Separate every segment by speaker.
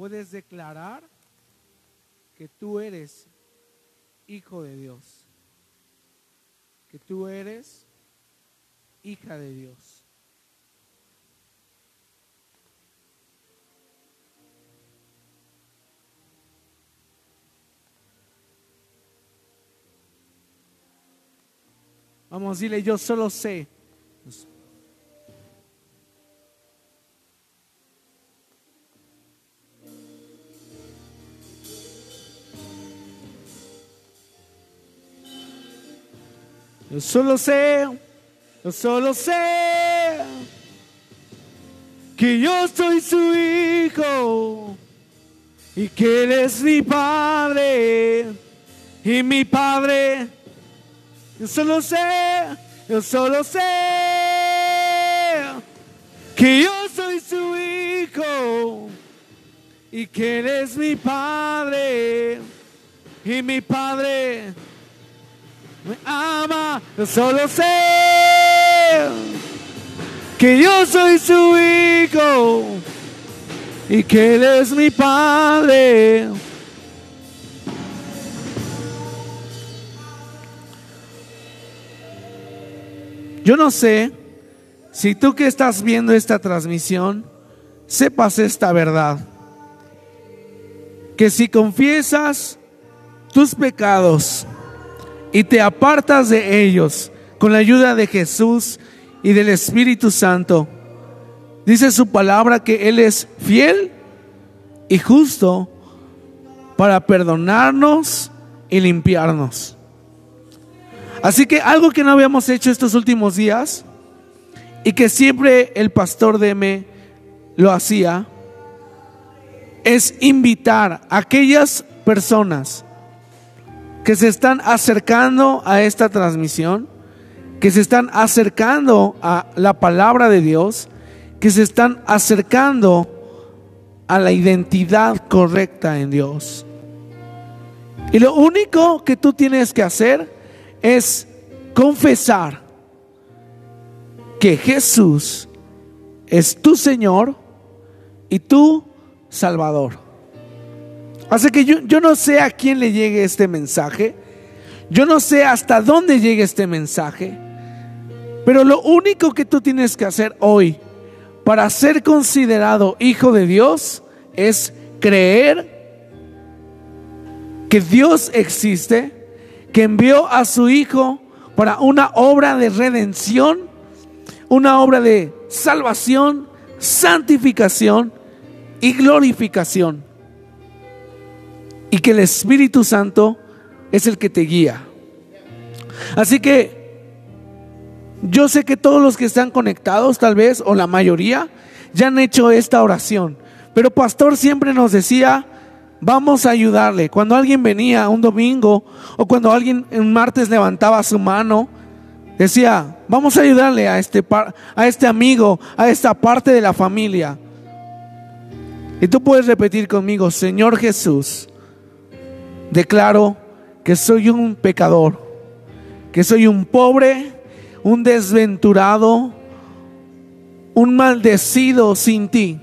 Speaker 1: puedes declarar que tú eres hijo de Dios, que tú eres hija de Dios. Vamos a decirle, yo solo sé. Yo solo sé, yo solo sé que yo soy su hijo y que él es mi padre y mi padre. Yo solo sé, yo solo sé que yo soy su hijo y que Él es mi padre y mi padre me ama. Yo solo sé que yo soy su hijo y que Él es mi padre. Yo no sé si tú que estás viendo esta transmisión, sepas esta verdad. Que si confiesas tus pecados y te apartas de ellos con la ayuda de Jesús y del Espíritu Santo, dice su palabra que Él es fiel y justo para perdonarnos y limpiarnos. Así que algo que no habíamos hecho estos últimos días y que siempre el pastor Deme lo hacía es invitar a aquellas personas que se están acercando a esta transmisión, que se están acercando a la palabra de Dios, que se están acercando a la identidad correcta en Dios. Y lo único que tú tienes que hacer es confesar que Jesús es tu Señor y tu Salvador. Así que yo, yo no sé a quién le llegue este mensaje, yo no sé hasta dónde llegue este mensaje, pero lo único que tú tienes que hacer hoy para ser considerado hijo de Dios es creer que Dios existe que envió a su Hijo para una obra de redención, una obra de salvación, santificación y glorificación. Y que el Espíritu Santo es el que te guía. Así que yo sé que todos los que están conectados, tal vez, o la mayoría, ya han hecho esta oración. Pero pastor siempre nos decía, Vamos a ayudarle. Cuando alguien venía un domingo o cuando alguien un martes levantaba su mano, decía, vamos a ayudarle a este, a este amigo, a esta parte de la familia. Y tú puedes repetir conmigo, Señor Jesús, declaro que soy un pecador, que soy un pobre, un desventurado, un maldecido sin ti.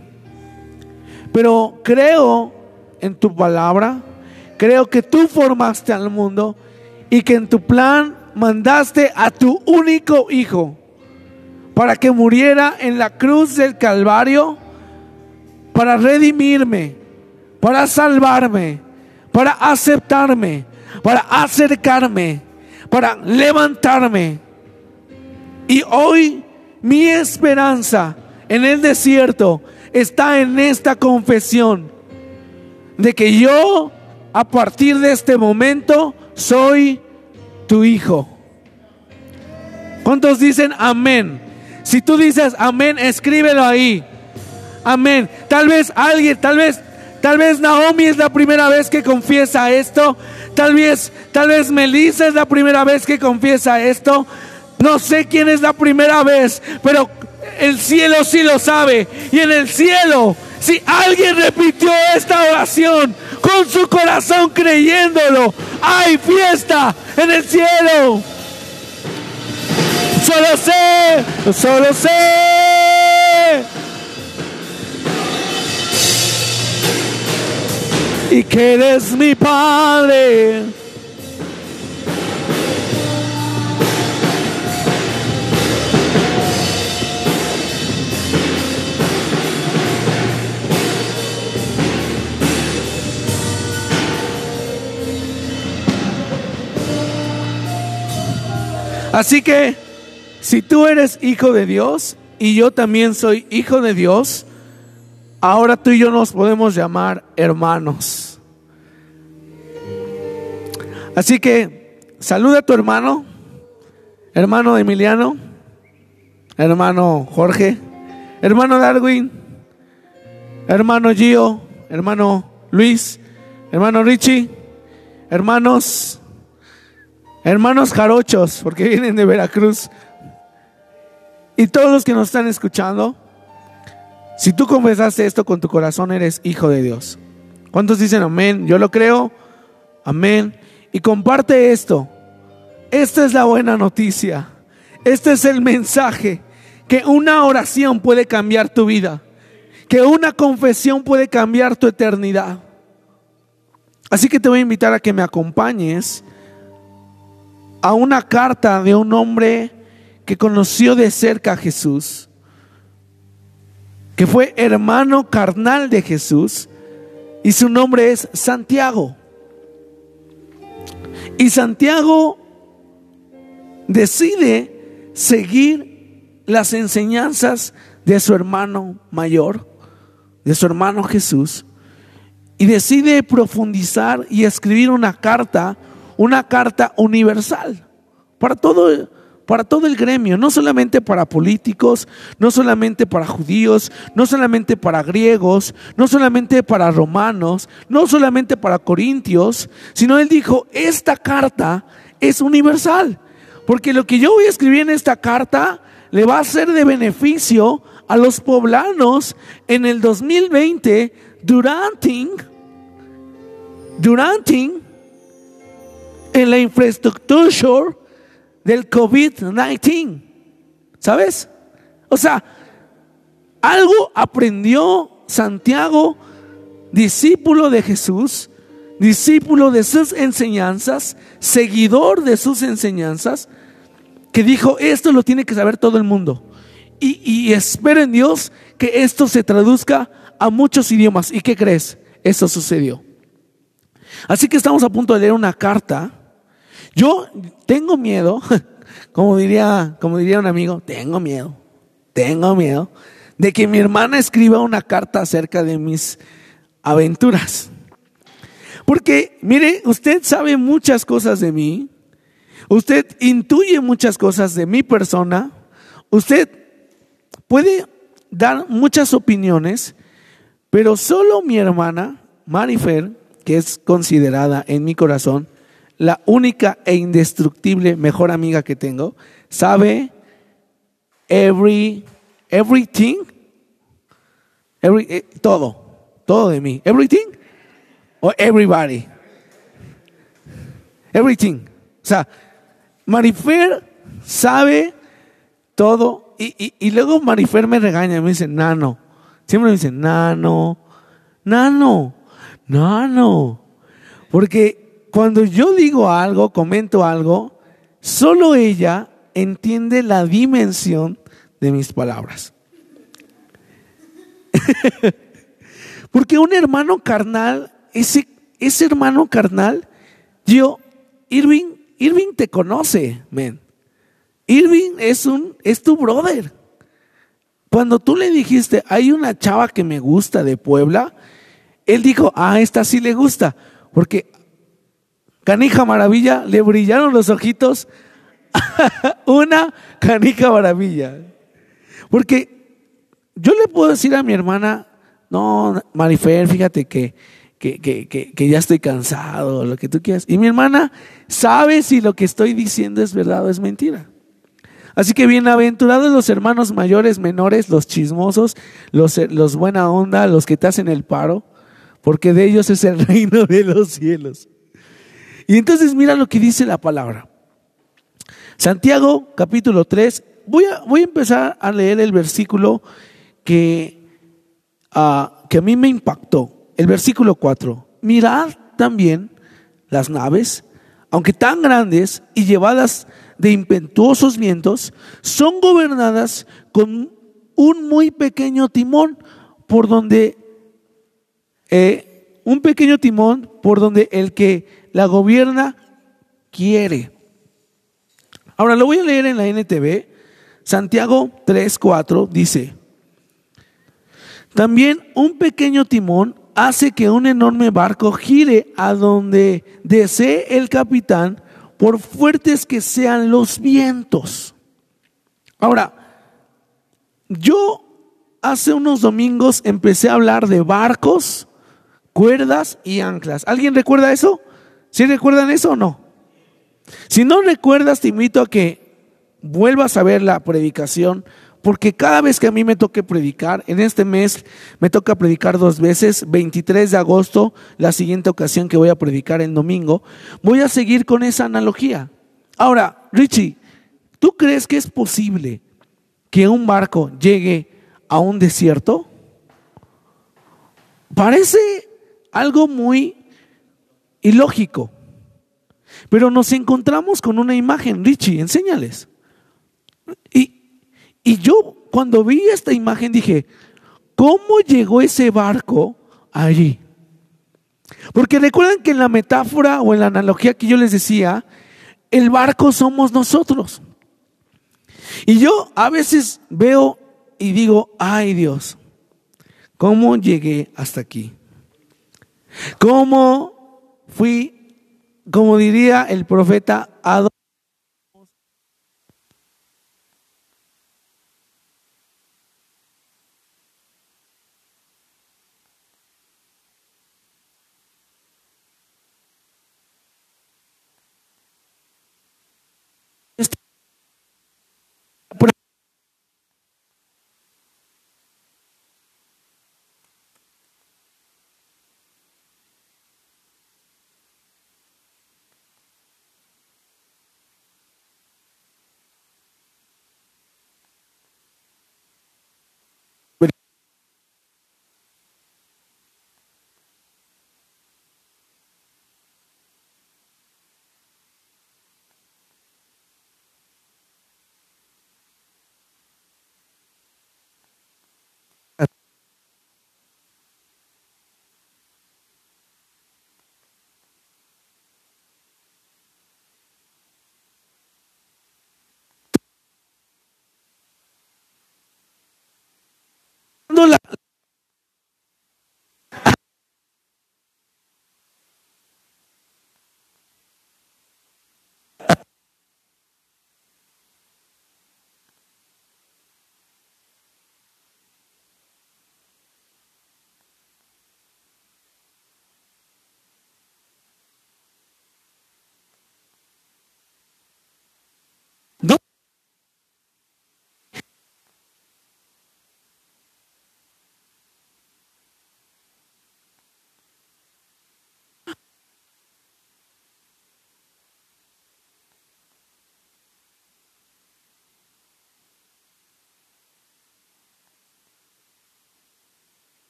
Speaker 1: Pero creo en tu palabra. Creo que tú formaste al mundo y que en tu plan mandaste a tu único hijo para que muriera en la cruz del Calvario, para redimirme, para salvarme, para aceptarme, para acercarme, para levantarme. Y hoy mi esperanza en el desierto está en esta confesión de que yo a partir de este momento soy tu hijo. ¿Cuántos dicen amén? Si tú dices amén, escríbelo ahí. Amén. Tal vez alguien, tal vez, tal vez Naomi es la primera vez que confiesa esto. Tal vez, tal vez Melissa es la primera vez que confiesa esto. No sé quién es la primera vez, pero el cielo sí lo sabe. Y en el cielo si alguien repitió esta oración con su corazón creyéndolo, hay fiesta en el cielo. Solo sé, solo sé. Que eres mi Padre. Así que si tú eres hijo de Dios y yo también soy hijo de Dios, ahora tú y yo nos podemos llamar hermanos. Así que saluda a tu hermano, hermano Emiliano, hermano Jorge, hermano Darwin, hermano Gio, hermano Luis, hermano Richie, hermanos hermanos jarochos, porque vienen de Veracruz, y todos los que nos están escuchando, si tú confesaste esto con tu corazón, eres hijo de Dios. ¿Cuántos dicen amén? Yo lo creo. Amén. Y comparte esto. Esta es la buena noticia. Este es el mensaje. Que una oración puede cambiar tu vida. Que una confesión puede cambiar tu eternidad. Así que te voy a invitar a que me acompañes a una carta de un hombre que conoció de cerca a Jesús, que fue hermano carnal de Jesús, y su nombre es Santiago. Y Santiago decide seguir las enseñanzas de su hermano mayor, de su hermano Jesús, y decide profundizar y escribir una carta una carta universal para todo, para todo el gremio, no solamente para políticos, no solamente para judíos, no solamente para griegos, no solamente para romanos, no solamente para corintios, sino él dijo, esta carta es universal, porque lo que yo voy a escribir en esta carta le va a ser de beneficio a los poblanos en el 2020 durante, durante en la infraestructura del COVID-19. ¿Sabes? O sea, algo aprendió Santiago, discípulo de Jesús, discípulo de sus enseñanzas, seguidor de sus enseñanzas, que dijo, esto lo tiene que saber todo el mundo. Y, espero en Dios que esto se traduzca a muchos idiomas. ¿Y qué crees? Eso sucedió. Así que estamos a punto de leer una carta yo tengo miedo, como diría, como diría un amigo, tengo miedo, tengo miedo de que mi hermana escriba una carta acerca de mis aventuras. Porque, mire, usted sabe muchas cosas de mí, usted intuye muchas cosas de mi persona, usted puede dar muchas opiniones, pero solo mi hermana, Marifer, que es considerada en mi corazón la única e indestructible mejor amiga que tengo, sabe every, everything, every, eh, todo, todo de mí. Everything o everybody. Everything. O sea, Marifer sabe todo y, y, luego Marifer me regaña, me dice, nano. Siempre me dice, nano, nano, nano. Porque cuando yo digo algo, comento algo, solo ella entiende la dimensión de mis palabras. Porque un hermano carnal, ese, ese hermano carnal, yo, Irving, Irving te conoce, men. Irving es un, es tu brother. Cuando tú le dijiste, hay una chava que me gusta de Puebla, él dijo, ah, esta sí le gusta. Porque canija maravilla, le brillaron los ojitos. una canija maravilla. Porque yo le puedo decir a mi hermana, no, Marifer, fíjate que, que, que, que, ya estoy cansado, lo que tú quieras. Y mi hermana sabe si lo que estoy diciendo es verdad o es mentira. Así que bienaventurados los hermanos mayores, menores, los chismosos, los, los buena onda, los que te hacen el paro, porque de ellos es el reino de los cielos. Y entonces mira lo que dice la palabra. Santiago capítulo 3, voy a, voy a empezar a leer el versículo que, ah, que a mí me impactó, el versículo 4. mirad también las naves, aunque tan grandes y llevadas de impetuosos vientos, son gobernadas con un muy pequeño timón por donde un pequeño timón por donde el que la gobierna quiere. Ahora lo voy a leer en la NTV. Santiago 3:4 dice: También un pequeño timón hace que un enorme barco gire a donde desee el capitán, por fuertes que sean los vientos. Ahora, yo hace unos domingos empecé a hablar de barcos, cuerdas y anclas. ¿Alguien recuerda eso? ¿Sí recuerdan eso o no? Si no recuerdas, te invito a que vuelvas a ver la predicación porque cada vez que a mí me toque predicar, en este mes me toca predicar dos veces, 23 de agosto, la siguiente ocasión que voy a predicar el domingo, voy a seguir con esa analogía. Ahora, Richie, ¿tú crees que es posible que un barco llegue a un desierto? Parece algo muy ilógico, pero nos encontramos con una imagen, Richie, enséñales. Y, y yo cuando vi esta imagen dije, ¿cómo llegó ese barco allí? Porque recuerdan que en la metáfora o en la analogía que yo les decía, el barco somos nosotros. Y yo a veces veo y digo, ay Dios, ¿cómo llegué hasta aquí? ¿Cómo fui, como diría el profeta Adón?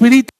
Speaker 1: Espíritu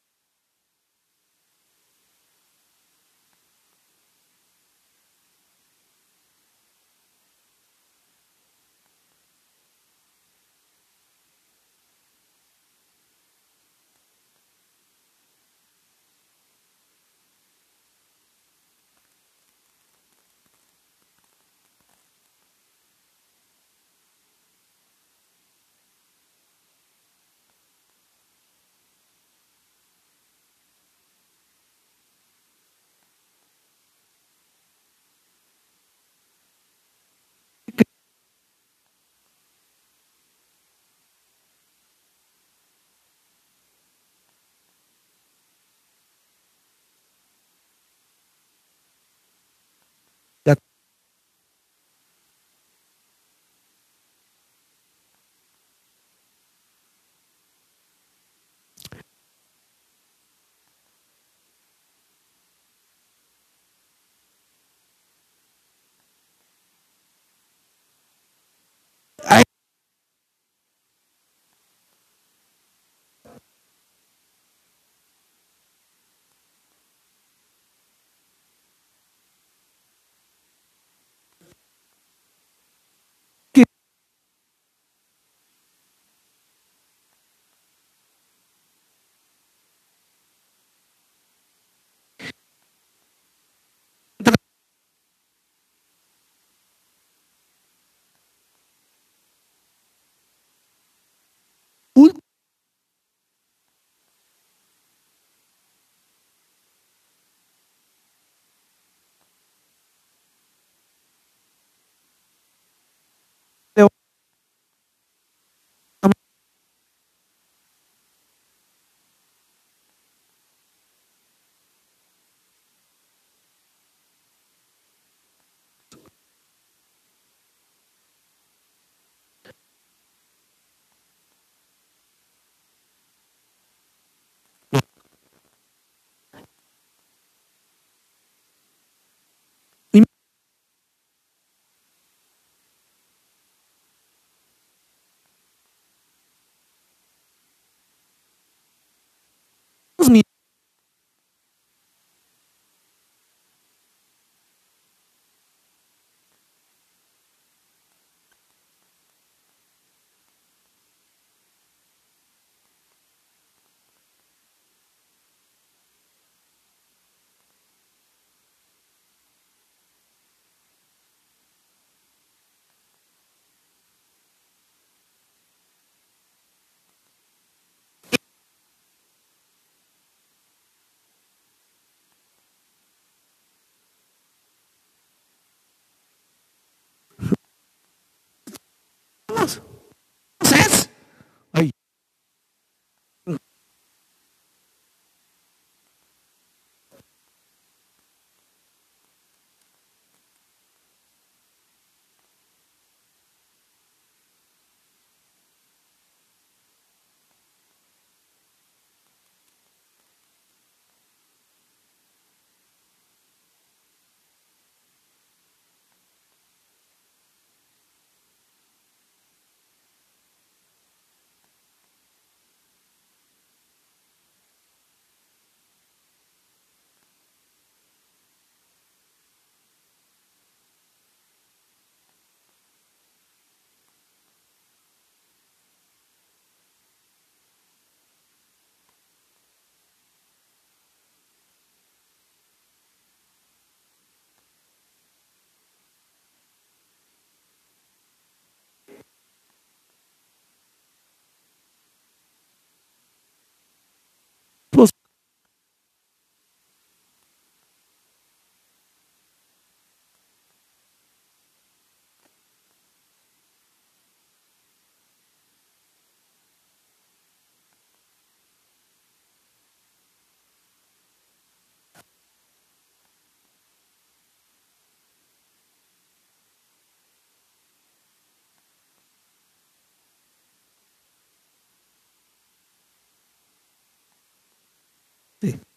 Speaker 1: Sí.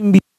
Speaker 1: be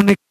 Speaker 1: iconic